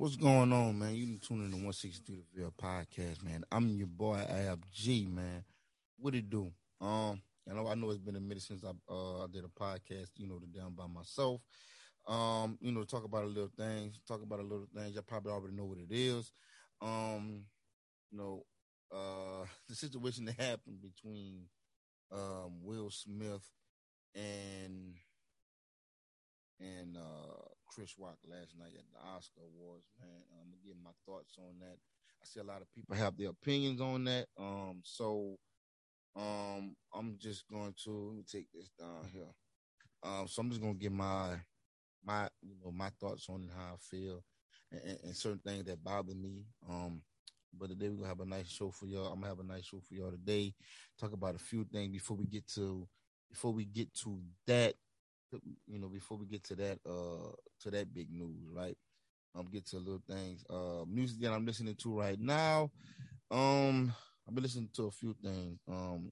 What's going on, man? You tune in to 163 The Ville podcast, man. I'm your boy Ab G, man. What it do? Um, I know I know it's been a minute since I uh I did a podcast, you know, the down by myself. Um, you know, talk about a little things, talk about a little things. Y'all probably already know what it is. Um, you know, uh the situation that happened between um Will Smith and and uh Chris Rock last night at the Oscar Awards, man. I'm gonna give my thoughts on that. I see a lot of people have their opinions on that. Um, so um, I'm just going to let me take this down here. Um, so I'm just gonna give my my you know my thoughts on how I feel and, and, and certain things that bother me. Um, but today we're gonna have a nice show for y'all. I'm gonna have a nice show for y'all today. Talk about a few things before we get to before we get to that you know, before we get to that, uh, to that big news, right? I'm get to little things. Uh, music that I'm listening to right now. Um, I've been listening to a few things. Um,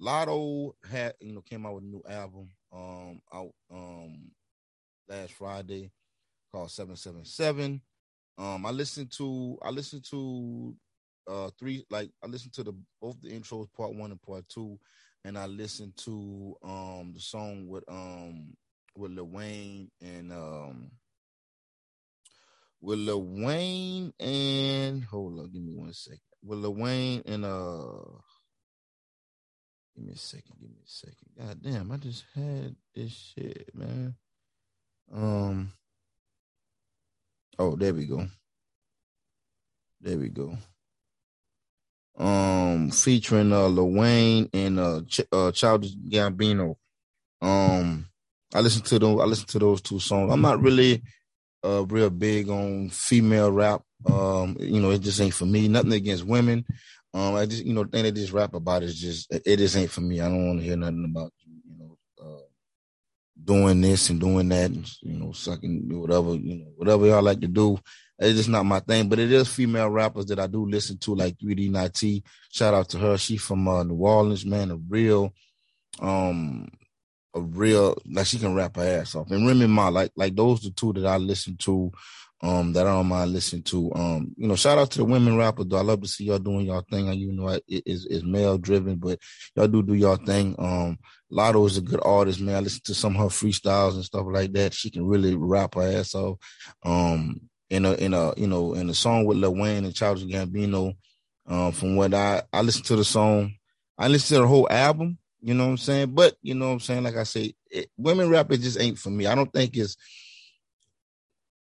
Latto had, you know, came out with a new album. Um, out um last Friday called Seven Seven Seven. Um, I listened to, I listened to, uh, three like I listened to the both the intros, part one and part two and I listened to um the song with um with Lil Wayne and um with Lil Wayne and hold on, give me one second. With Lil Wayne and uh give me a second, give me a second. God damn, I just had this shit, man. Um oh there we go. There we go um, featuring uh Lil Wayne and uh, Ch- uh Childish Gambino. Um, I listen to those. I listen to those two songs. I'm not really uh real big on female rap. Um, you know, it just ain't for me. Nothing against women. Um, I just you know, thing they just rap about is just it just ain't for me. I don't want to hear nothing about you know uh doing this and doing that and you know sucking do whatever you know whatever y'all like to do it's just not my thing, but it is female rappers that I do listen to, like 3D Na'Tee. Shout out to her. She from uh, New Orleans, man. A real, um, a real like she can rap her ass off. And Remy Ma, like like those the two that I listen to, um, that I don't mind listening to. Um, you know, shout out to the women rappers. Though I love to see y'all doing y'all thing. And you know, it is is male driven, but y'all do do y'all thing. Um, Latto is a good artist, man. I listen to some of her freestyles and stuff like that. She can really rap her ass off. Um, in a in a you know in a song with Lil Wayne and Childish Gambino. Um, from what I I listened to the song, I listened to the whole album. You know what I'm saying? But you know what I'm saying? Like I say, it, women rap it just ain't for me. I don't think it's.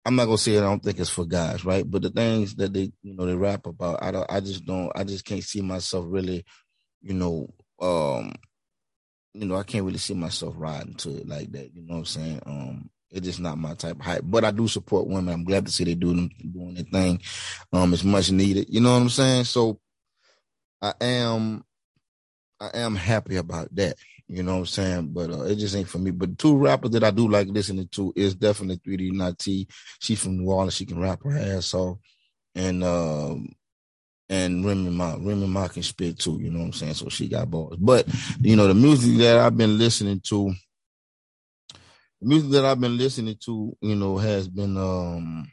I'm not gonna say it. I don't think it's for guys, right? But the things that they, you know, they rap about, I don't. I just don't. I just can't see myself really, you know, um, you know, I can't really see myself riding to it like that. You know what I'm saying? Um, it's just not my type of hype. But I do support women. I'm glad to see they doing doing their thing. Um, it's much needed. You know what I'm saying? So I am I am happy about that. You know what I'm saying? But uh, it just ain't for me. But two rappers that I do like listening to is definitely 3D Na'Tee. She's from New Orleans. She can rap her ass off. And um and Remy Ma, Remy Ma can spit too, you know what I'm saying? So she got balls. But you know, the music that I've been listening to music that I've been listening to, you know, has been um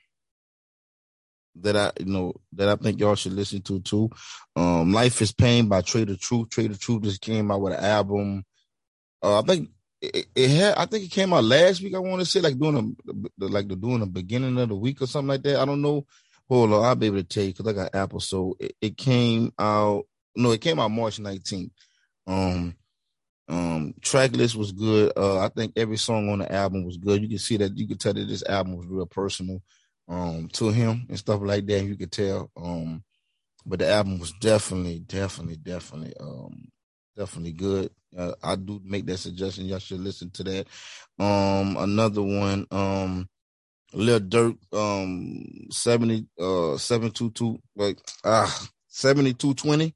that I you know that I think y'all should listen to too. Um Life is Pain by Trae tha Truth. Tha Truth just came out with an album. Uh I think it, it had I think it came out last week, I want to say, like doing a like the doing the beginning of the week or something like that. I don't know. Hold on, I'll be able to tell you because I got Apple. So it, it came out no, it came out March 19th. Um um, track list was good. Uh, I think every song on the album was good. You can see that you could tell that this album was real personal um, to him and stuff like that. You could tell. Um, but the album was definitely, definitely, definitely, um, definitely good. Uh, I do make that suggestion. Y'all should listen to that. Um, another one, um, Lil Durk, um, 70, uh, 722, like, ah, 7220.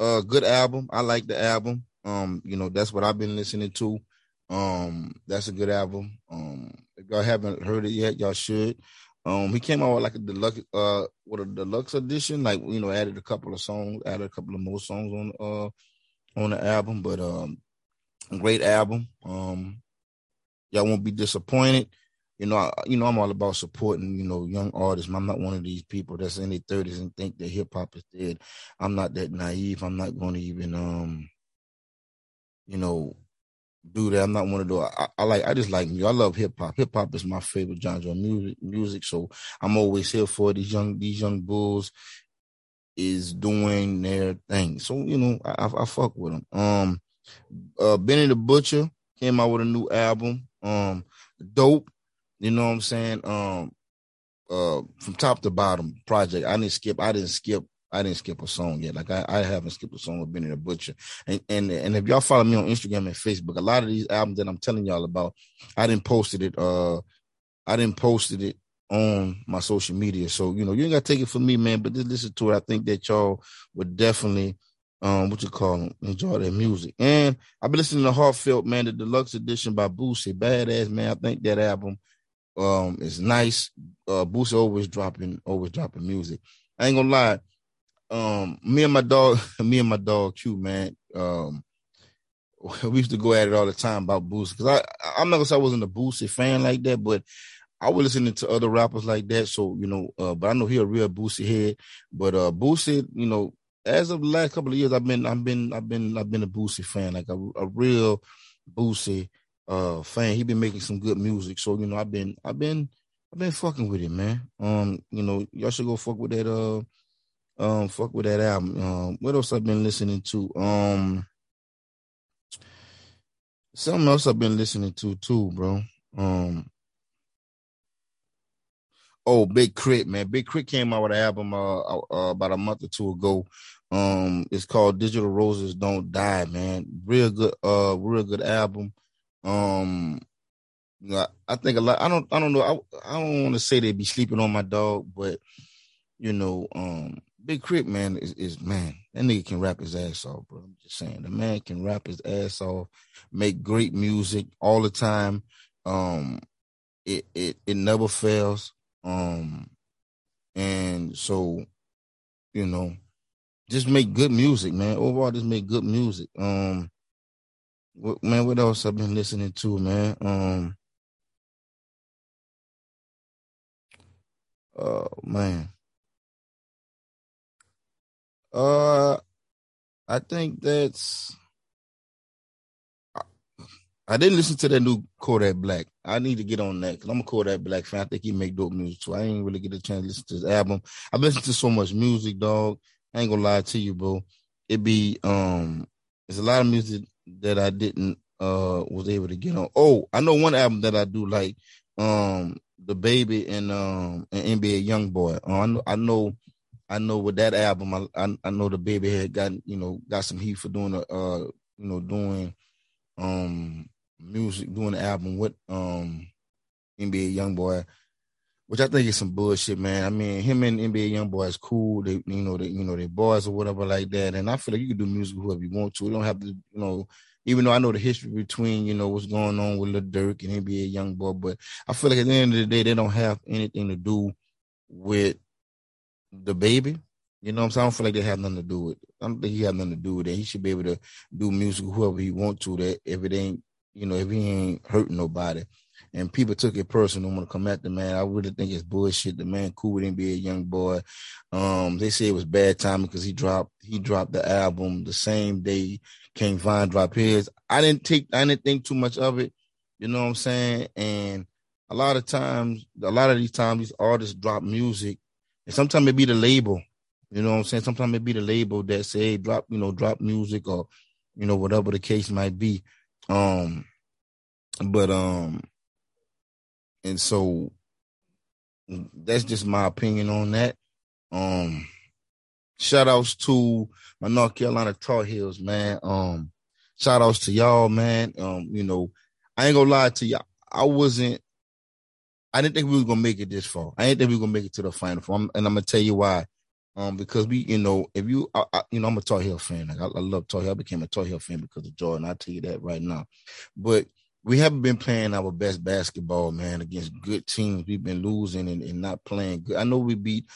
Uh, good album. I like the album. Um, you know, that's what I've been listening to. Um, that's a good album. Um, if y'all haven't heard it yet, y'all should. Um, he came out with like a deluxe, uh, with a deluxe edition, like you know, added a couple of songs, added a couple of more songs on, uh, on the album. But um, great album. Um, y'all won't be disappointed. you know, I, you know, I'm all about supporting, you know, young artists. I'm not one of these people that's in their thirties and think that hip hop is dead. I'm not that naive. I'm not going to even, um, you know, do that. I'm not one of those. I, I like. I just like music. I love hip hop. Hip hop is my favorite genre of music. Music. So I'm always here for these young these young bulls is doing their thing. So you know, I, I, I fuck with them. Um, uh, Benny the Butcher came out with a new album. Um, dope. You know what I'm saying? Um, uh, from top to bottom project. I didn't skip. I didn't skip. I didn't skip a song yet. Like I, I haven't skipped a song with Benny the Butcher. And and and if y'all follow me on Instagram and Facebook, a lot of these albums that I'm telling y'all about, I didn't posted it. Uh, I didn't posted it on my social media. So you know, you ain't gotta take it from me, man. But just listen to it. I think that y'all would definitely um, what you call them, enjoy their music. And I've been listening to Heartfelt, man, the deluxe edition by Boosie. Badass, man. I think that album um is nice. Uh Boosie always dropping, always dropping music. I ain't gonna lie. Um, me and my dog, me and my dog Q, man, um, we used to go at it all the time about Boosie. Cause I I'm not gonna say I wasn't a Boosie fan like that, but I was listening to other rappers like that. So, you know, uh, but I know he a real Boosie head. But uh Boosie, you know, as of the last couple of years, I've been I've been I've been I've been a Boosie fan, like a, a real Boosie uh fan. He been making some good music, so you know I've been I've been I've been fucking with it, man. Um, you know y'all should go fuck with that uh um fuck with that album. Um, what else I've been listening to? Um, something else I've been listening to too, bro. Um, Oh, Big K.R.I.T., man. Big K.R.I.T. came out with an album uh, uh, about a month or two ago. Um, it's called Digital Roses Don't Die, man. Real good, uh, real good album. Um, I think a lot. I don't. I don't know. I, I don't want to say they be sleeping on my dog, but you know, um, Big K.R.I.T., man is, is man. That nigga can rap his ass off, bro. I'm just saying, the man can rap his ass off, make great music all the time. Um, it it it never fails. Um, and so, you know, just make good music, man. Overall, just make good music. Um, what, man, what else I've been listening to, man? Um, oh man. Uh, I think that's I didn't listen to that new Kodak Black. I need to get on that because I'm a Kodak Black fan. I think he make dope music too. I ain't really get a chance to listen to his album. I've listened to so much music, dog. I ain't gonna lie to you, bro. It be um, it's a lot of music that I didn't uh was able to get on. Oh, I know one album that I do like, um, DaBaby and um and NBA YoungBoy. Uh, I know I know I know with that album, I, I I know DaBaby had got you know got some heat for doing a uh you know doing um music, doing the album with um NBA YoungBoy, which I think is some bullshit, man. I mean, him and NBA YoungBoy is cool. They, you know, they, you know, they boys or whatever like that. And I feel like you can do music whoever you want to. You don't have to, you know, even though I know the history between, you know, what's going on with Lil Durk and NBA YoungBoy, but I feel like at the end of the day, they don't have anything to do with DaBaby. You know what I'm saying? I don't feel like they have nothing to do with. It. I don't think he have nothing to do with it. He should be able to do music whoever he want to. That if it ain't you know, if he ain't hurting nobody. And people took it personal want to come at the man. I really think it's bullshit. The man cool with NBA YoungBoy. Um, they say it was bad timing because he dropped he dropped the album the same day King Von dropped his. I didn't take I didn't think too much of it. You know what I'm saying? And a lot of times, a lot of these times, these artists drop music, and sometimes it be the label. You know what I'm saying? Sometimes it be the label that say drop, you know, drop music or, you know, whatever the case might be. Um, but um, and so that's just my opinion on that. Um, shout outs to my North Carolina Tar Heels, man. Um, shout outs to y'all, man. Um, you know, I ain't gonna lie to y'all. I wasn't. I didn't think we were gonna make it this far. I didn't think we were gonna make it to the final four, and I'm gonna tell you why. Um, because we, you know, if you, I, I, you know, I'm a Tar Heel fan. Like I, I love Tar Heel. I became a Tar Heel fan because of Jordan. I tell you that right now. But we haven't been playing our best basketball, man, against good teams. We've been losing and, and not playing good. I know we beat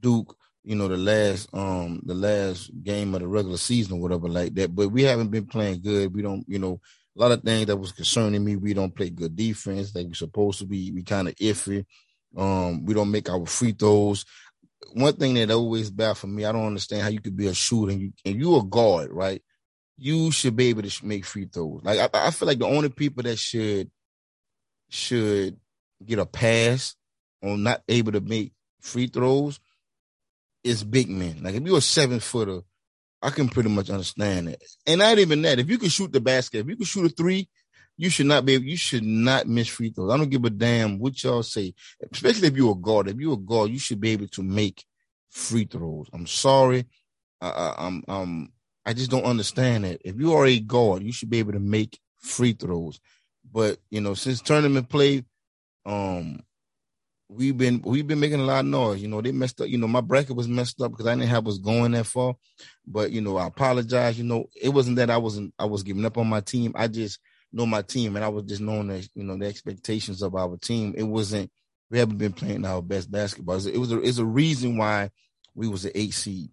Duke, you know, the last um the last game of the regular season or whatever like that, but we haven't been playing good. We don't, you know, a lot of things that was concerning me. We don't play good defense like we're supposed to be. We kind of iffy. Um, we don't make our free throws. One thing that always bad for me, I don't understand how you could be a shooter and you and you a guard, right? You should be able to make free throws. Like I, I feel like the only people that should should get a pass on not able to make free throws is big men. Like if you're a seven footer, I can pretty much understand it. And not even that. If you can shoot the basket, if you can shoot a three, you should not be. You should not miss free throws. I don't give a damn what y'all say. Especially if you're a guard. If you're a guard, you should be able to make free throws. I'm sorry. I, I'm. I'm. I just don't understand it. If you are a guard, you should be able to make free throws. But you know, since tournament play, um, we've been we've been making a lot of noise. You know, they messed up. You know, my bracket was messed up because I didn't have us going that far. But you know, I apologize. You know, it wasn't that I wasn't I was giving up on my team. I just know my team, and I was just knowing that you know the expectations of our team. It wasn't we haven't been playing our best basketball. It was a, it's a reason why we was an eight seed.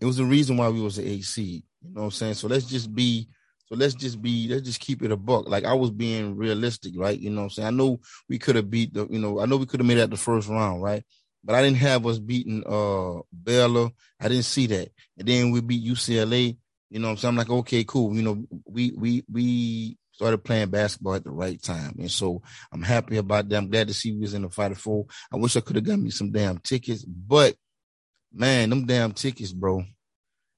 It was a reason why we was an eight seed. You know what I'm saying? So let's just be so let's just be, let's just keep it a buck. Like I was being realistic, right? You know I'm saying? I know we could have beat the, you know, I know we could have made it the first round, right? But I didn't have us beating uh Baylor. I didn't see that. And then we beat UCLA. You know I'm saying? I'm like, okay, cool. You know, we we we started playing basketball at the right time. And so I'm happy about that. I'm glad to see we was in the Final Four. I wish I could have got me some damn tickets, but man, them damn tickets, bro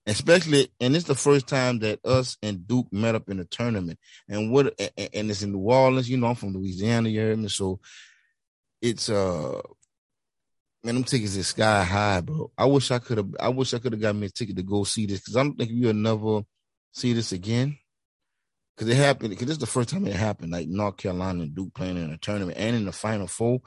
especially and it's the first time that us and Duke met up in a tournament. And what and it's in New Orleans, you know, I'm from Louisiana, you hear me? So it's uh man, them tickets is sky high, bro. I wish I could have I wish I could have got me a ticket to go see this because I don't think we'll never see this again because it happened. Because this is the first time it happened. Like North Carolina and Duke playing in a tournament and in the Final Four,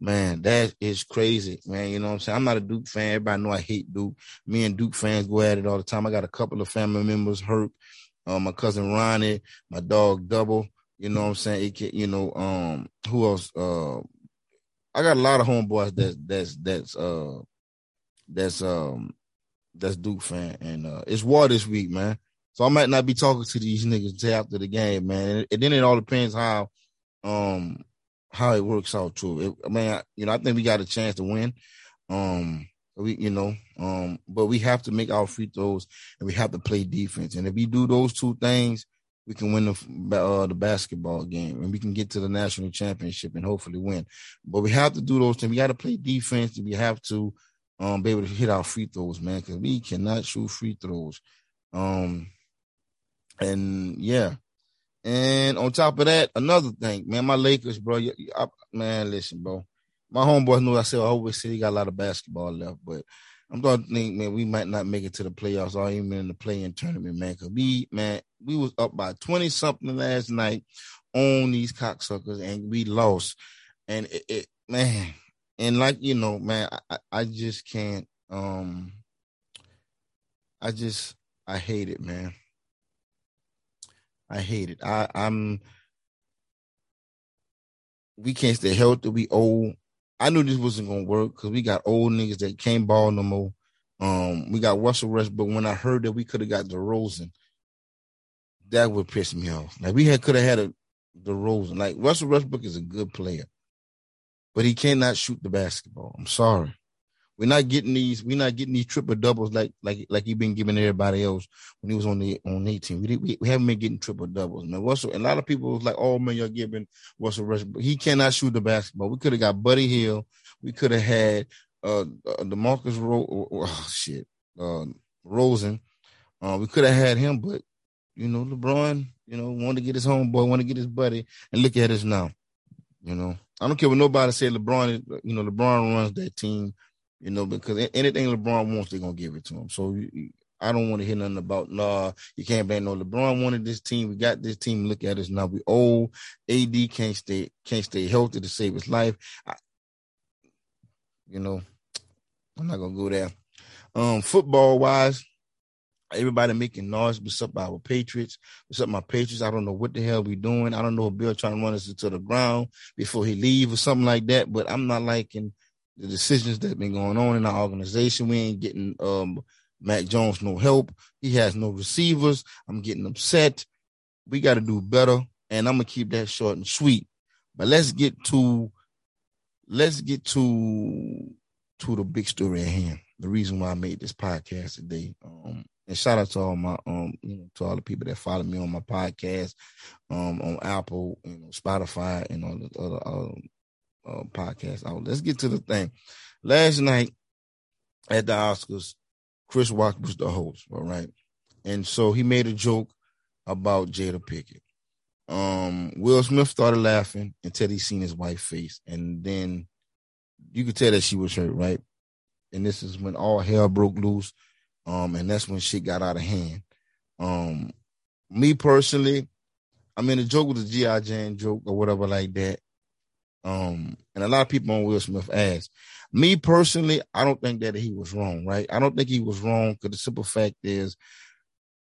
man, that is crazy, man. You know what I'm saying? I'm not a Duke fan. Everybody know I hate Duke. Me and Duke fans go at it all the time. I got a couple of family members hurt. Uh, my cousin Ronnie, my dog Double. You know what I'm saying? It, you know, um, who else? Uh, I got a lot of homeboys that's that's that's uh that's um that's Duke fan, and uh, it's war this week, man. So I might not be talking to these niggas until after the game, man. And then it all depends how um how it works out too. It, I mean, I, you know, I think we got a chance to win. Um we you know, um, but we have to make our free throws and we have to play defense. And if we do those two things, we can win the uh, the basketball game and we can get to the national championship and hopefully win. But we have to do those things. We got to play defense. And we have to um be able to hit our free throws, man, because we cannot shoot free throws. Um, and yeah. And on top of that, another thing, man, my Lakers, bro. I, man, listen, bro. My homeboys knew I said I always said he got a lot of basketball left, but I'm starting to think, man, we might not make it to the playoffs or even in the play-in tournament, man. Cause we, man, we was up by 20 something last night on these cocksuckers and we lost. And it, it man, and like, you know, man, I, I just can't, um, I just, I hate it, man. I hate it. I, I'm. We can't stay healthy. We old. I knew this wasn't gonna work because we got old niggas that can't ball no more. Um, we got Russell. But when I heard that we could have got DeRozan, that would piss me off. Like we had could have had a DeRozan. Like Russell Westbrook is a good player, but he cannot shoot the basketball. I'm sorry. We're not getting these. We're not getting these triple doubles like like like he been giving everybody else when he was on the on 18. We we, we haven't been getting triple doubles. Now Russell, a lot of people was like, "Oh man, you're giving Russell Westbrook." He cannot shoot the basketball. We could have got Buddy Hield. We could have had uh, uh the Marcus Ro- oh shit uh, Rosen. Uh, we could have had him, but you know LeBron, you know, wanted to get his homeboy, want to get his buddy, and look at us now. You know, I don't care what nobody say. LeBron, you know, LeBron runs that team you know, because anything LeBron wants, they're gonna give it to him. So I don't want to hear nothing about nah. You can't blame no LeBron wanted this team. We got this team. Look at us now. We old. AD can't stay can't stay healthy to save his life. I, you know, I'm not gonna go there. Um, football wise, everybody making noise. What's up, our Patriots? What's up, my Patriots? I don't know what the hell we doing. I don't know if Bill trying to run us into the ground before he leave or something like that. But I'm not liking the decisions that have been going on in our organization. We ain't getting um Mac Jones no help. He has no receivers. I'm getting upset. we got to do better, and I'm gonna keep that short and sweet. But let's get to let's get to to the big story at hand. The reason why I made this podcast today. Um, and shout out to all my um, you know, to all the people that follow me on my podcast, um, on Apple, you know, Spotify, and all the other um, uh, podcasts out. Let's get to the thing. Last night at the Oscars, Chris Rock was the host, all right, and so he made a joke about Jada Pinkett. Um, Will Smith started laughing until he seen his wife's face, and then you could tell that she was hurt, right? And this is when all hell broke loose. Um, and that's when shit got out of hand. Um, me personally, I mean, the joke was a G.I. Jane joke or whatever like that. Um, and a lot of people on Will Smith asked me personally, I don't think that he was wrong, right? I don't think he was wrong because the simple fact is,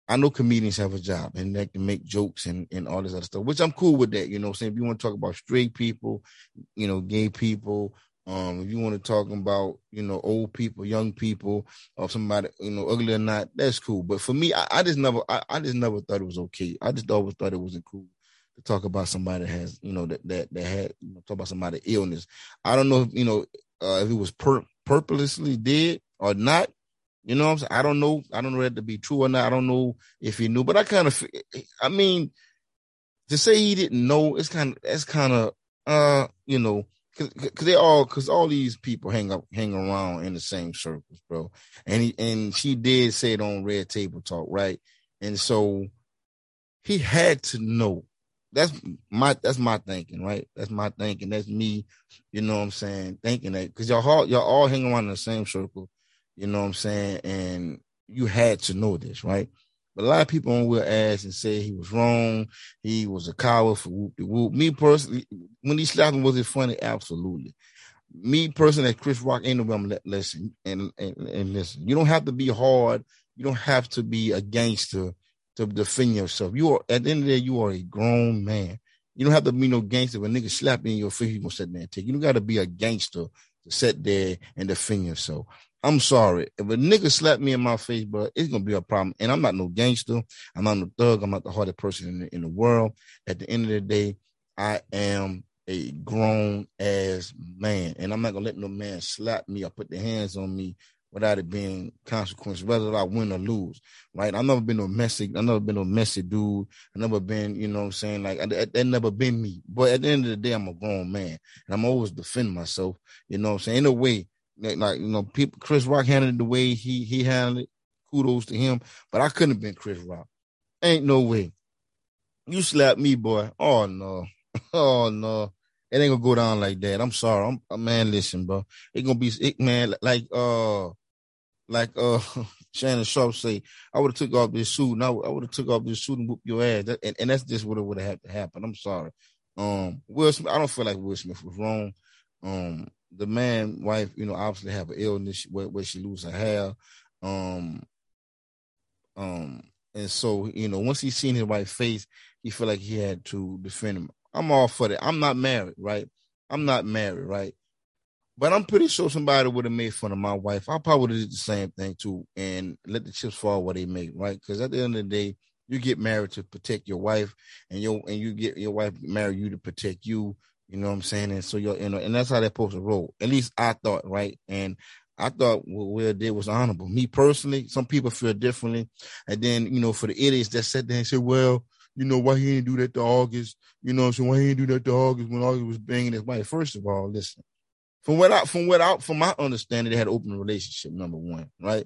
I know comedians have a job and they can make jokes and, and all this other stuff, which I'm cool with that. You know, saying if you want to talk about straight people, you know, gay people, um, if you want to talk about, you know, old people, young people, or somebody, you know, ugly or not, that's cool. But for me, I, I just never, I, I, just never thought it was okay. I just always thought it wasn't cool to talk about somebody that has, you know, that that that had you know, talk about somebody illness. I don't know if you know uh, if it was pur- purposely did or not. You know I'm saying? I don't know. I don't know that to be true or not. I don't know if he knew, but I kind of, I mean, to say he didn't know, it's kind of, it's kind of, uh, you know, Cause, they all, cause all these people hang up, hang around in the same circles, bro. And he, and she did say it on Red Table Talk, right? And so he had to know. That's my, that's my thinking, right? That's my thinking. That's me, you know what I'm saying? Thinking that, cause y'all all, y'all all hang around in the same circle, you know what I'm saying? And you had to know this, right? But a lot of people on Will ask and say he was wrong. He was a coward for whoop de whoop. Me personally, when he slapped him, was it funny? Absolutely. Me personally, Chris Rock ain't no listen and, and and listen. You don't have to be hard. You don't have to be a gangster to defend yourself. You are at the end of the day, you are a grown man. You don't have to be no gangster. When nigga slap you in your face, you gonna sit there and take. You don't got to be a gangster to sit there and defend yourself. I'm sorry. If a nigga slap me in my face, bro, it's gonna be a problem. And I'm not no gangster. I'm not no thug. I'm not the hardest person in the, in the world. At the end of the day, I am a grown ass man, and I'm not gonna let no man slap me or put their hands on me without it being consequences, whether I win or lose. Right? I've never been no messy. I've never been no messy dude. I've never been, you know, what I'm saying like that, that never been me. But at the end of the day, I'm a grown man, and I'm always defending myself. You know, what I'm saying in a way like you know, people. Chris Rock handled it the way he he handled it. Kudos to him. But I couldn't have been Chris Rock. Ain't no way. You slapped me, boy. Oh no. Oh no. It ain't gonna go down like that. I'm sorry. I'm uh, man. Listen, bro. It gonna be it, man. Like uh, like uh, Shannon Sharpe say, I would have took off this suit and I, would have took off this suit and whoop your ass. That, and, and that's just what it would have had to happen. I'm sorry. Um, Will Smith. I don't feel like Will Smith was wrong. Um, the man wife, you know, obviously have an illness where, where she lose her hair. Um, um, and so, you know, once he seen his wife face, he felt like he had to defend him. I'm all for that. I'm not married, right? I'm not married, right? But I'm pretty sure somebody would have made fun of my wife. I probably would have did the same thing too and let the chips fall where they may, right? Because at the end of the day, you get married to protect your wife and your and you get your wife marry you to protect you you know what I'm saying? And so you're, you know, and that's how they're supposed to roll. At least I thought, right? And I thought what Will did was honorable. Me personally, some people feel differently. And then, you know, for the idiots that sat there and said, well, you know, why he didn't do that to August? You know, so why he didn't do that to August when August was banging his wife? First of all, listen, from what I, from what I, from my understanding, they had an open relationship, number one, right?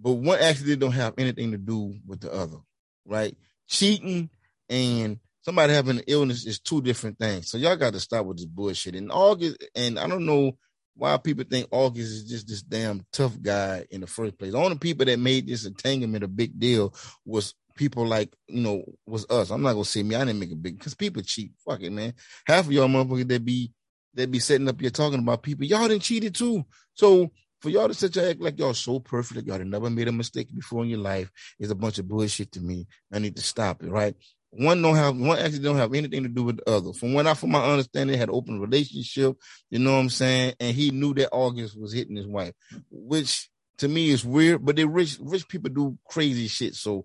But one actually don't have anything to do with the other, right? Cheating and somebody having an illness is two different things. So y'all got to stop with this bullshit. And August, and I don't know why people think August is just this damn tough guy in the first place. The only people that made this entanglement a big deal was people like, you know, was us. I'm not gonna say me, I didn't make a big because people cheat. Fuck it, man. Half of y'all motherfuckers that be that be setting up here talking about people, y'all didn't cheated too. So for y'all to here act like y'all so perfect, like y'all never made a mistake before in your life is a bunch of bullshit to me. I need to stop it, right? One don't have one actually don't have anything to do with the other. From what I from my understanding, had open relationship, you know what I'm saying? And he knew that August was hitting his wife, which to me is weird, but they rich rich people do crazy shit. So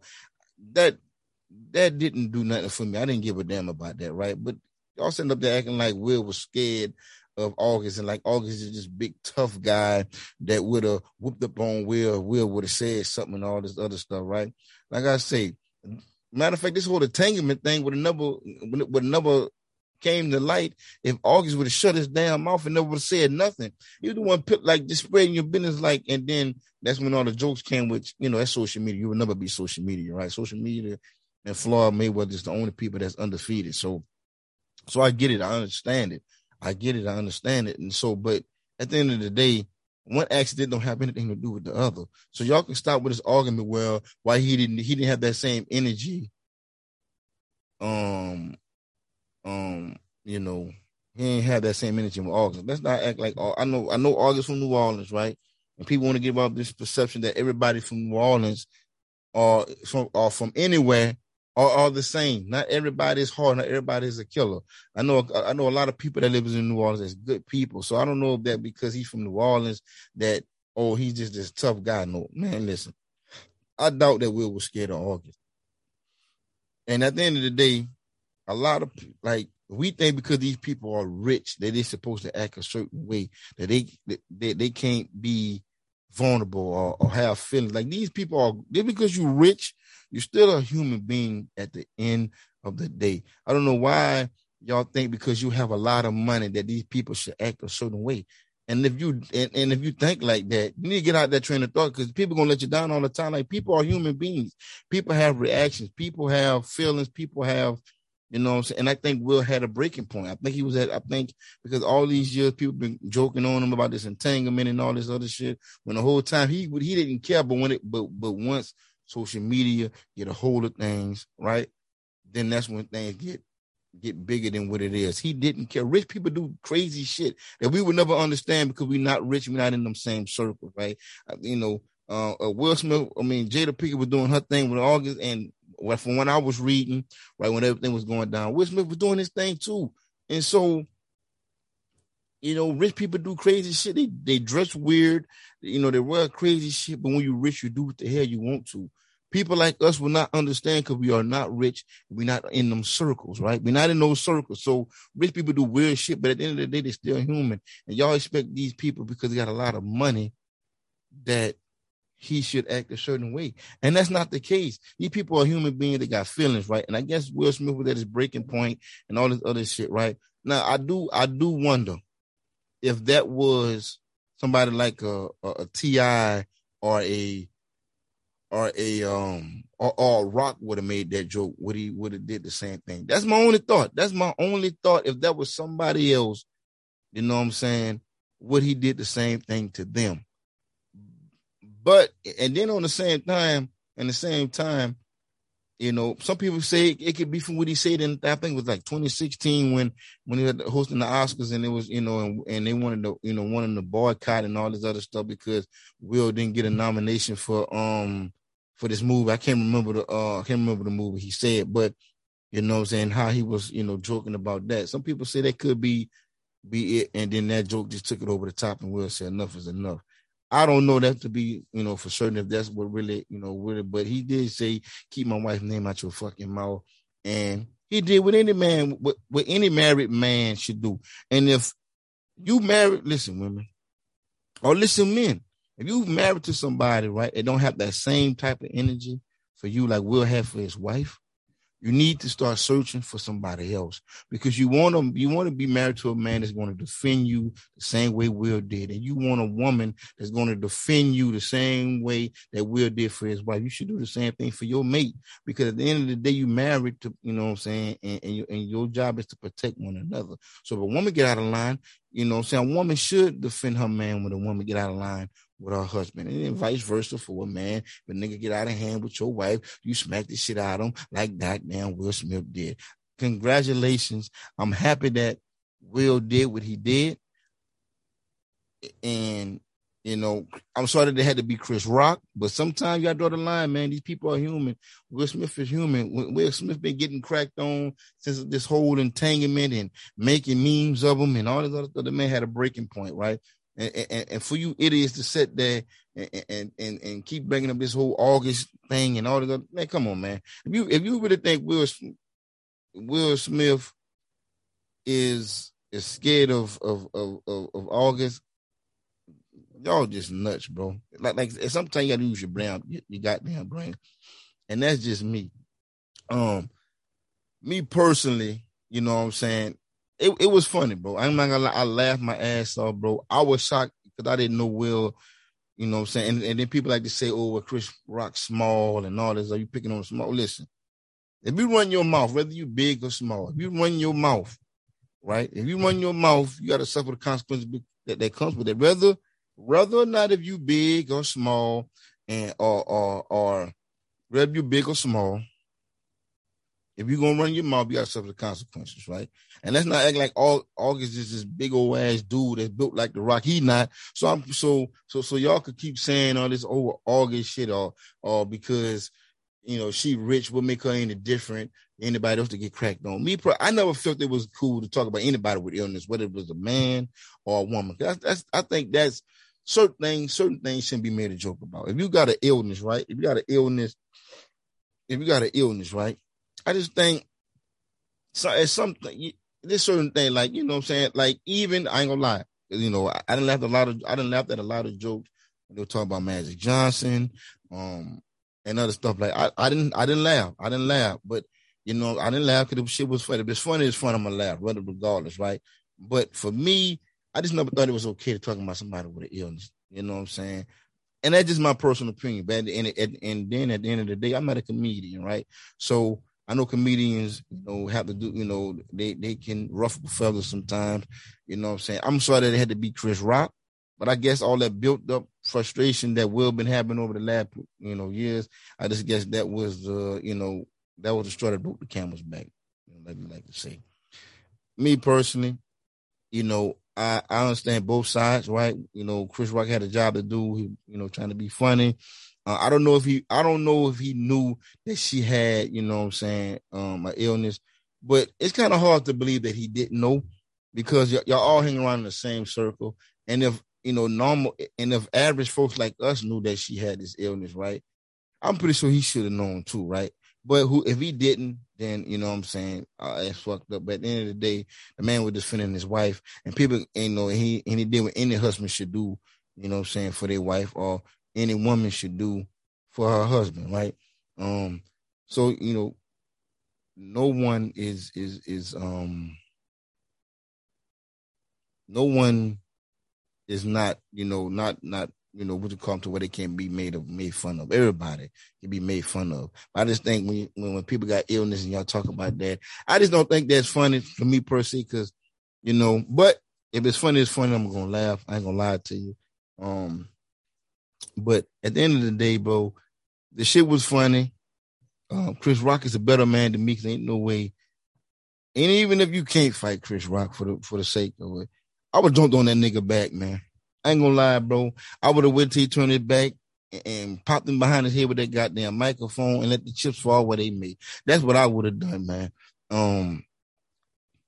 that that didn't do nothing for me. I didn't give a damn about that, right? But y'all sitting up there acting like Will was scared of August and like August is this big tough guy that would have whooped up on Will. Will would have said something and all this other stuff, right? Like I say, matter of fact, this whole entanglement thing with another with never came to light if August would have shut his damn mouth and never would have said nothing. You the one put like just spreading your business like, and then that's when all the jokes came. Which you know that's social media. You will never be social media, right? Social media and Floyd Mayweather is the only people that's undefeated. So, so I get it. I understand it. I get it. I understand it. And so, but at the end of the day, one accident don't have anything to do with the other. So y'all can stop with this argument. Well, why he didn't he didn't have that same energy. Um, um, you know, he ain't had that same energy with August. Let's not act like I know I know August from New Orleans, right? And people want to give up this perception that everybody from New Orleans or from or from anywhere are all the same. Not everybody is hard. Not everybody is a killer. I know. I know a lot of people that lives in New Orleans as good people. So I don't know that because he's from New Orleans that oh he's just this tough guy. No man, listen. I doubt that Will was scared of August. And at the end of the day, a lot of like we think because these people are rich that they're supposed to act a certain way that they they, they can't be vulnerable or, or have feelings. Like these people are just because you're rich you're still a human being at the end of the day. I don't know why y'all think because you have a lot of money that these people should act a certain way. And if you and, and if you think like that, you need to get out that train of thought because people gonna let you down all the time. Like people are human beings. People have reactions. People have feelings. People have, you know, i'm and I think Will had a breaking point. I think he was at. I think because all these years people been joking on him about this entanglement and all this other shit. When the whole time he he didn't care, but when it but but once social media, get a hold of things, right? Then that's when things get get bigger than what it is. He didn't care. Rich people do crazy shit that we would never understand because we're not rich. We're not in them same circles, right? You know, uh, uh, Will Smith. I mean, Jada Pinkett was doing her thing with August, and well, from when I was reading, right when everything was going down, Will Smith was doing his thing too. And so you know, rich people do crazy shit. They they dress weird. You know, they wear crazy shit. But when you're rich, you do what the hell you want to. People like us will not understand because we are not rich. We're not in them circles, right? We're not in those circles. So rich people do weird shit, but at the end of the day, they're still human. And y'all expect these people because they got a lot of money that he should act a certain way. And that's not the case. These people are human beings that got feelings, right? And I guess Will Smith was at his breaking point and all this other shit, right? Now I do I do wonder if that was somebody like a, a, a Ti or a or a um or, or Rock would have made that joke, would he would have did the same thing? That's my only thought. That's my only thought. If that was somebody else, you know what I'm saying, would he did the same thing to them? But and then on the same time, and the same time, you know, some people say it could be from what he said in I think it was like 2016 when when he was hosting the Oscars and it was you know and, and they wanted to you know wanted to boycott and all this other stuff because Will didn't get a nomination for um for this movie. I can't remember the uh I can't remember the movie he said, but you know I'm saying how he was you know joking about that. Some people say that could be be it, and then that joke just took it over the top and Will said enough is enough. I don't know that to be, you know, for certain if that's what really, you know, really, but he did say, keep my wife's name out your fucking mouth. And he did what any man, what, what any married man should do. And if you married, listen, women, or listen, men, if you married to somebody, right, they don't have that same type of energy for you like Will have for his wife, you need to start searching for somebody else because you want to you want to be married to a man that's going to defend you the same way Will did, and you want a woman that's going to defend you the same way that Will did for his wife. You should do the same thing for your mate because at the end of the day, you married to you know what I'm saying, and and, you, and your job is to protect one another. So if a woman get out of line, you know what I'm saying, a woman should defend her man when a woman get out of line with her husband, and then mm-hmm. vice versa for a man. A nigga get out of hand with your wife, you smack the shit out of him like that man Will Smith did. Congratulations. I'm happy that Will did what he did. And you know, I'm sorry that it had to be Chris Rock, but sometimes you gotta draw the line, man. These people are human. Will Smith is human. Will Smith been getting cracked on since this whole entanglement and making memes of him and all this other stuff. The man had a breaking point, right? And, and, for you idiots to sit there and, and and keep bringing up this whole August thing and all other, man, come on, man. If you if you really think Will Will Smith is is scared of of of, of, of August, y'all just nuts, bro. Like like sometimes you gotta use your brain, you goddamn brain, and that's just me. Um, me personally, you know what I'm saying. It, it was funny, bro. I'm not gonna lie, I laughed my ass off, bro. I was shocked because I didn't know Will, you know what I'm saying. And, and then people like to say, oh, well, Chris Rock small and all this. Are you picking on small? Listen, if you run your mouth, whether you big or small, if you run your mouth, right? If you run your mouth, you got to suffer the consequences that, that comes with it. Whether whether or not if you big or small, and or or or whether you big or small, if you're gonna run your mouth, you gotta suffer the consequences, right? And let's not act like all August is this big old ass dude that's built like the rock. He not. So I'm so so so y'all could keep saying all this over August shit or or because you know she rich will make her any different anybody else to get cracked on. Me, I never felt it was cool to talk about anybody with illness, whether it was a man or a woman. That's, that's I think that's certain things. Certain things shouldn't be made a joke about. If you got an illness, right? If you got an illness, if you got an illness, right? I just think so it's something this certain thing, like, you know what I'm saying? Like, even I ain't gonna lie, you know, I, I didn't laugh a lot of I didn't laugh at a lot of jokes they were talking about Magic Johnson, um, and other stuff. Like I, I didn't I didn't laugh. I didn't laugh, but you know, I didn't laugh because the shit was funny. If it's funny, it's fun, I'm gonna laugh, regardless, right? But for me, I just never thought it was okay to talk about somebody with an illness. You know what I'm saying? And that's just my personal opinion. But and, and, and then at the end of the day, I'm not a comedian, right? So I know comedians, you know, have to do, you know, they they can ruffle feathers sometimes. You know what I'm saying? I'm sorry that it had to be Chris Rock, but I guess all that built up frustration that Will been having over the last, you know, years, I just guess that was uh, you know, that was the straw that broke the camel's back. You know, like we like to say. Me personally, you know, I, I understand both sides, right? You know, Chris Rock had a job to do, you know, trying to be funny. Uh, I don't know if he I don't know if he knew that she had, you know what I'm saying, um an illness, but it's kind of hard to believe that he didn't know because y- y'all all hang around in the same circle. And if you know normal and if average folks like us knew that she had this illness, right? I'm pretty sure he should have known too, right? But who if he didn't, then you know what I'm saying, uh, it's fucked up. But at the end of the day, the man was defending his wife, and people, you know, he and he did what any husband should do, you know what I'm saying, for their wife or any woman should do for her husband, right? Um, so you know, no one is is is um no one is not, you know, not not you know, what you to where they can't be made of made fun of. Everybody can be made fun of. I just think when, when when people got illness and y'all talk about that, I just don't think that's funny for me per se, because you know, but if it's funny, it's funny, I'm gonna laugh. I ain't gonna lie to you. Um, but at the end of the day, bro, the shit was funny. Um, Chris Rock is a better man than me because ain't no way. And even if you can't fight Chris Rock for the for the sake of it, I would jump on that nigga back, man. I ain't gonna lie, bro. I would have waited till he turned it back and, popped him behind his head with that goddamn microphone and let the chips fall where they may. That's what I would have done, man. Um,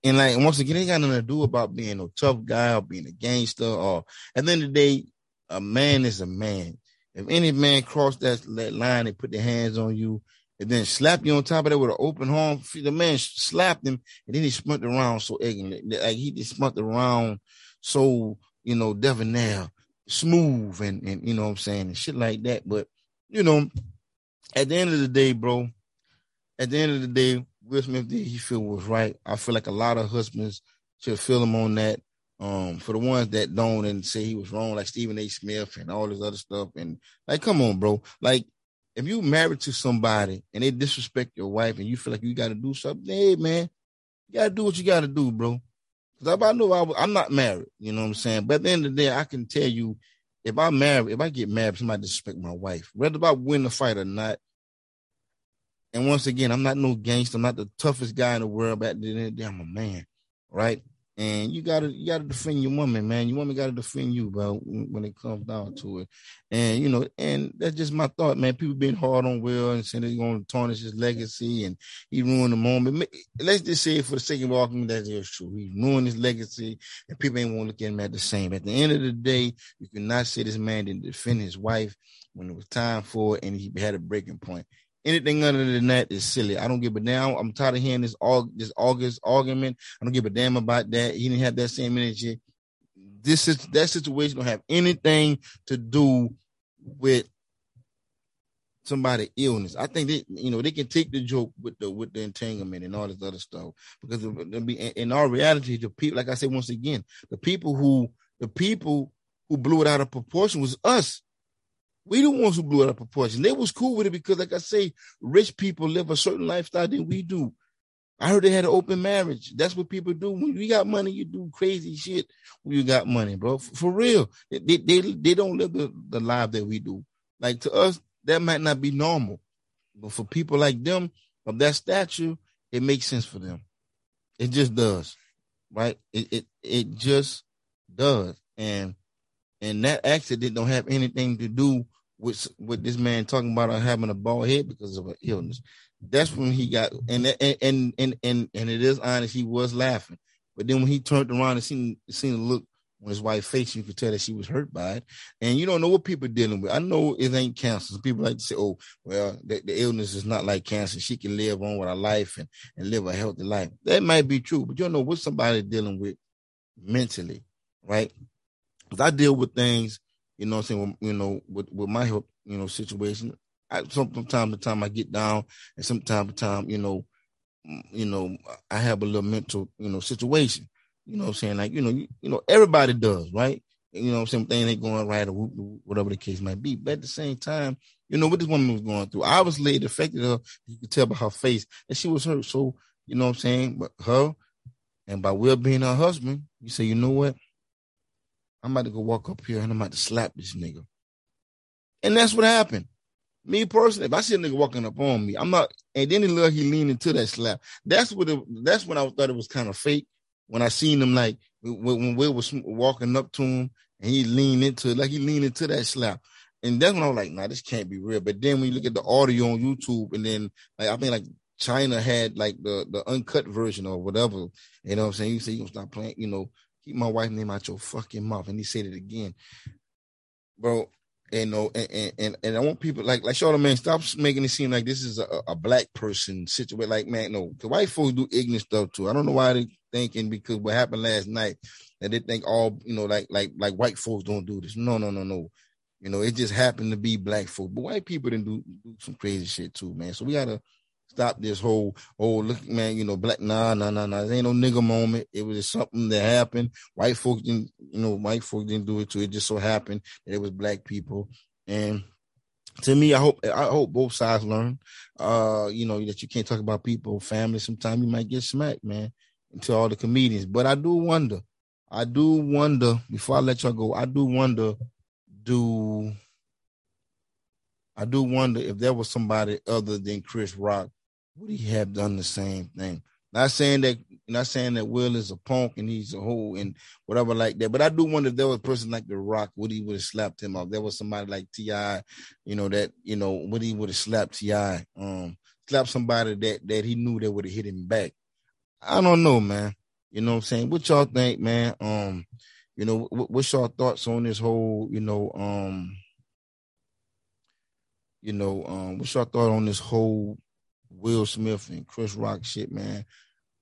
and like once again, it got nothing to do about being a tough guy or being a gangster or at the end of the day, a man is a man. If any man cross that, that line and put their hands on you and then slap you on top of that with an open arm, the man slapped him and then he spun around so ignorant. Like he just spun around so, you know, debonair, smooth and, and, you know what I'm saying, and shit like that. But, you know, at the end of the day, bro, at the end of the day, Will Smith did he feel was right. I feel like a lot of husbands should feel him on that. Um, for the ones that don't and say he was wrong, like Stephen A. Smith and all this other stuff, and like, come on, bro. Like, if you married to somebody and they disrespect your wife and you feel like you got to do something, hey man, you got to do what you got to do, bro. Because I know I, am not married, you know what I'm saying. But at the end of the day, I can tell you, if I marry, if I get married, somebody disrespect my wife, whether I win the fight or not. And once again, I'm not no gangster. I'm not the toughest guy in the world. But at the end of the day, I'm a man, right? And you gotta you gotta defend your woman, man. Your woman gotta defend you, bro, when it comes down to it. And you know, and that's just my thought, man. People being hard on Will and saying they're gonna tarnish his legacy and he ruined the moment. Let's just say for the sake of argument that is true. He ruined his legacy and people ain't want to look at him at the same. At the end of the day, you cannot say this man didn't defend his wife when it was time for it and he had a breaking point. Anything other than that is silly. I don't give a damn. I'm tired of hearing this all this August argument. I don't give a damn about that. He didn't have that same energy. This is that situation don't have anything to do with somebody illness. I think they, you know, they can take the joke with the with the entanglement and all this other stuff because be, in our reality, the people, like I said once again, the people who the people who blew it out of proportion was us. We the ones who blew it out of proportion. They was cool with it because, like I say, rich people live a certain lifestyle than we do. I heard they had an open marriage. That's what people do. When you got money, you do crazy shit when you got money, bro. For, for real. They, they they don't live the, the life that we do. Like to us, that might not be normal. But for people like them of that stature, it makes sense for them. It just does. Right? It it it just does. And and that accident don't have anything to do with with this man talking about having a bald head because of an illness. That's when he got and and and and and, it is honest, he was laughing. But then when he turned around and seen seen the look on his wife's face, you could tell that she was hurt by it. And you don't know what people dealing with. I know it ain't cancer. Some people like to say, "Oh, well, the, the, illness is not like cancer. She can live on with her life and and live a healthy life." That might be true, but you don't know what somebody dealing with mentally, right? Because I deal with things, you know, I'm saying, you know, with with my health, you know, situation. I, from time to time I get down, and from time to time, you know, you know, I have a little mental, you know, situation. You know I'm saying? Like, you know, you, you know, everybody does, right? You know I'm saying? Thing ain't going right or whatever the case might be. But at the same time, you know what this woman was going through. Obviously, it affected her. You could tell by her face that she was hurt. So, you know what I'm saying? But her and by Will being her husband, you say, you know what? I'm about to go walk up here and I'm about to slap this nigga. And that's what happened. Me personally, if I see a nigga walking up on me, I'm not, and then he look, he leaned into that slap. That's what it, that's when I thought it was kind of fake. When I seen him like when Will was walking up to him and he leaned into it, like he leaned into that slap. And that's when I was like, nah, this can't be real. But then when you look at the audio on YouTube and then like I think like China had like the the uncut version or whatever, you know what I'm saying? You say you gonna stop playing, you know, keep my wife name out your fucking mouth. And he said it again. Bro, and uh, no, and, and and I want people like like Charlamagne, stop making it seem like this is a, a black person situation. Like, man, no, the white folks do ignorant stuff too. I don't know why they thinking because what happened last night that they think all you know, like like like white folks don't do this. No, no, no, no. You know, it just happened to be black folk, but white people didn't do, do some crazy shit too, man. So we gotta stop this whole oh look man you know black nah nah nah nah. There ain't no nigga moment. It was something that happened. White folks didn't you know white folks didn't do it too it. Just so happened that it was black people. And to me i hope i hope both sides learn uh you know that you can't talk about people family. Sometimes you might get smacked man to all the comedians. But i do wonder i do wonder before i let y'all go i do wonder do I do wonder if there was somebody other than Chris Rock would he have done the same thing? Not saying that, not saying that Will is a punk and he's a hoe and whatever like that, but I do wonder if there was a person like The Rock, would he would have slapped him off? There was somebody like T.I., you know that you know would he would have slapped T.I., um, slapped somebody that that he knew that would have hit him back. I don't know, man. You know what I'm saying? What y'all think, man? Um, you know, what, what's your thoughts on this whole, you know, um, you know, um, what's your thought on this whole Will Smith and Chris Rock shit, man.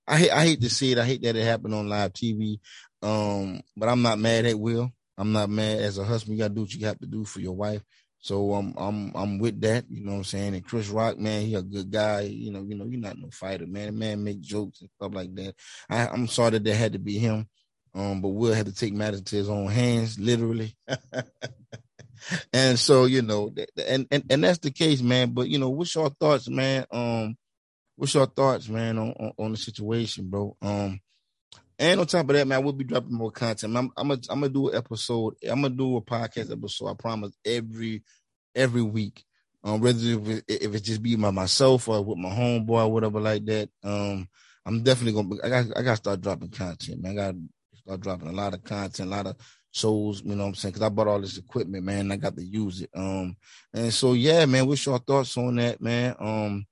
I hate I hate to see it. I hate that it happened on live TV. Um, but I'm not mad at Will. I'm not mad as a husband. You gotta do what you have to do for your wife. So um, I'm I'm with that. You know what I'm saying? And Chris Rock, man, he a good guy. You know, you know, you're not no fighter, man. Man make jokes and stuff like that. I, I'm sorry that that had to be him. Um, but Will had to take matters to his own hands, literally. and so you know, and and and that's the case, man. But you know, what's your thoughts, man? Um, what's your thoughts, man, on on, on the situation, bro? Um, and on top of that, man, we'll be dropping more content. I'm I'm gonna I'm gonna do an episode. I'm gonna do a podcast episode. I promise every every week. Um, whether if it, if it just be by myself or with my homeboy or whatever like that. Um, I'm definitely gonna. I got. I got to start dropping content, man. I got to start dropping a lot of content, a lot of shows. You know what I'm saying? Because I bought all this equipment, man. I got to use it. Um, and so yeah, man. What's your thoughts on that, man? Um,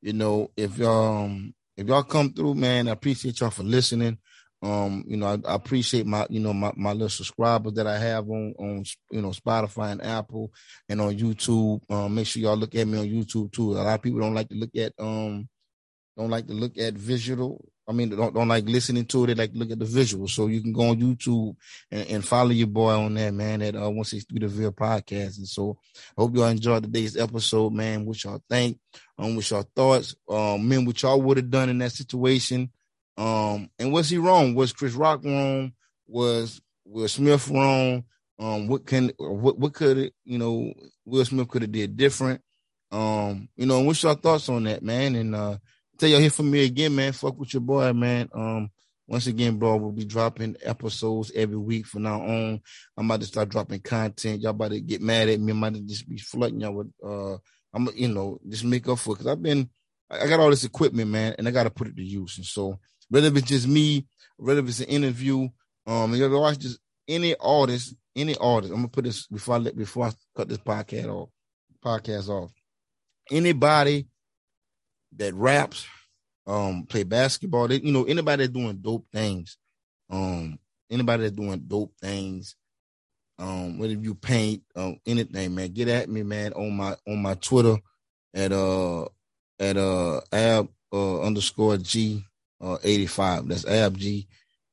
you know, if y'all um, if y'all come through, man, I appreciate y'all for listening. Um, you know, I, I, appreciate my, you know, my, my little subscribers that I have on, on, you know, Spotify and Apple and on YouTube. Um, make sure y'all look at me on YouTube too. A lot of people don't like to look at, um, don't like to look at visual. I mean, don't, don't like listening to it. They like look at the visual. So you can go on YouTube and, and follow your boy on that, man, at uh, 163 The Ville podcast. And so I hope y'all enjoyed today's episode, man. What y'all think, um, what y'all thoughts, um, man, what y'all would have done in that situation. Um, and was he wrong? Was Chris Rock wrong? Was Will Smith wrong? Um, what can what what could it, you know Will Smith could have did different? Um, you know, what's your thoughts on that, man? And uh y'all here from me again, man. Fuck with your boy, man. Um, once again, bro, we'll be dropping episodes every week from now on. I'm about to start dropping content. Y'all about to get mad at me. About to just be flooding y'all with uh I'm you know, just make up for because I've been I got all this equipment, man, and I gotta put it to use. And so whether it's just me, whether it's an interview, um, you ever watch just any artist, any artist. I'm gonna put this before I let before I cut this podcast off. Podcast off. Anybody that raps, um, play basketball, they, you know, anybody that's doing dope things, um, anybody that's doing dope things, um, whether you paint, um, anything, man, get at me, man, on my on my Twitter at uh at uh ab uh underscore G uh, 85. That's AbG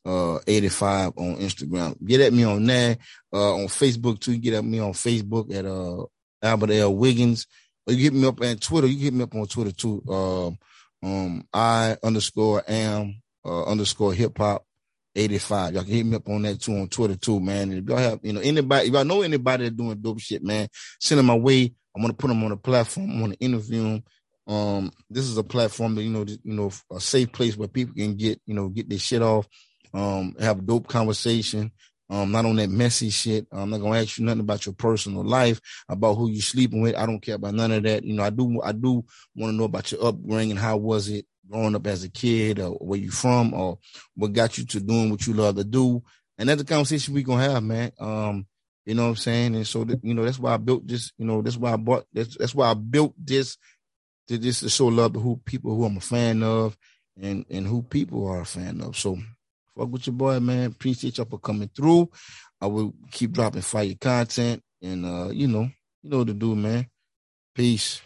uh 85 on Instagram. Get at me on that. Uh on Facebook too. Get at me on Facebook at uh Albert L. Wiggins. Or you get me up on Twitter. You get me up on Twitter too. Um um I underscore am uh underscore hip hop 85. Y'all can hit me up on that too on Twitter too, man. And if y'all have, you know, anybody, if y'all know anybody that's doing dope shit, man, send them my way. I'm gonna put them on a platform. I'm gonna interview them um, this is a platform that you know, you know, a safe place where people can get, you know, get their shit off, um, have a dope conversation. Um, not on that messy shit. I'm not gonna ask you nothing about your personal life, about who you sleeping with. I don't care about none of that. You know, I do, I do want to know about your upbringing. How was it growing up as a kid, or where you from, or what got you to doing what you love to do? And that's the conversation we gonna have, man. Um, you know what I'm saying? And so, you know, that's why I built this. You know, that's why I bought. That's that's why I built this to just to show love to who people who I'm a fan of and and who people are a fan of. So fuck with your boy, man. Appreciate y'all for coming through. I will keep dropping fire content and uh, you know, you know what to do, man. Peace.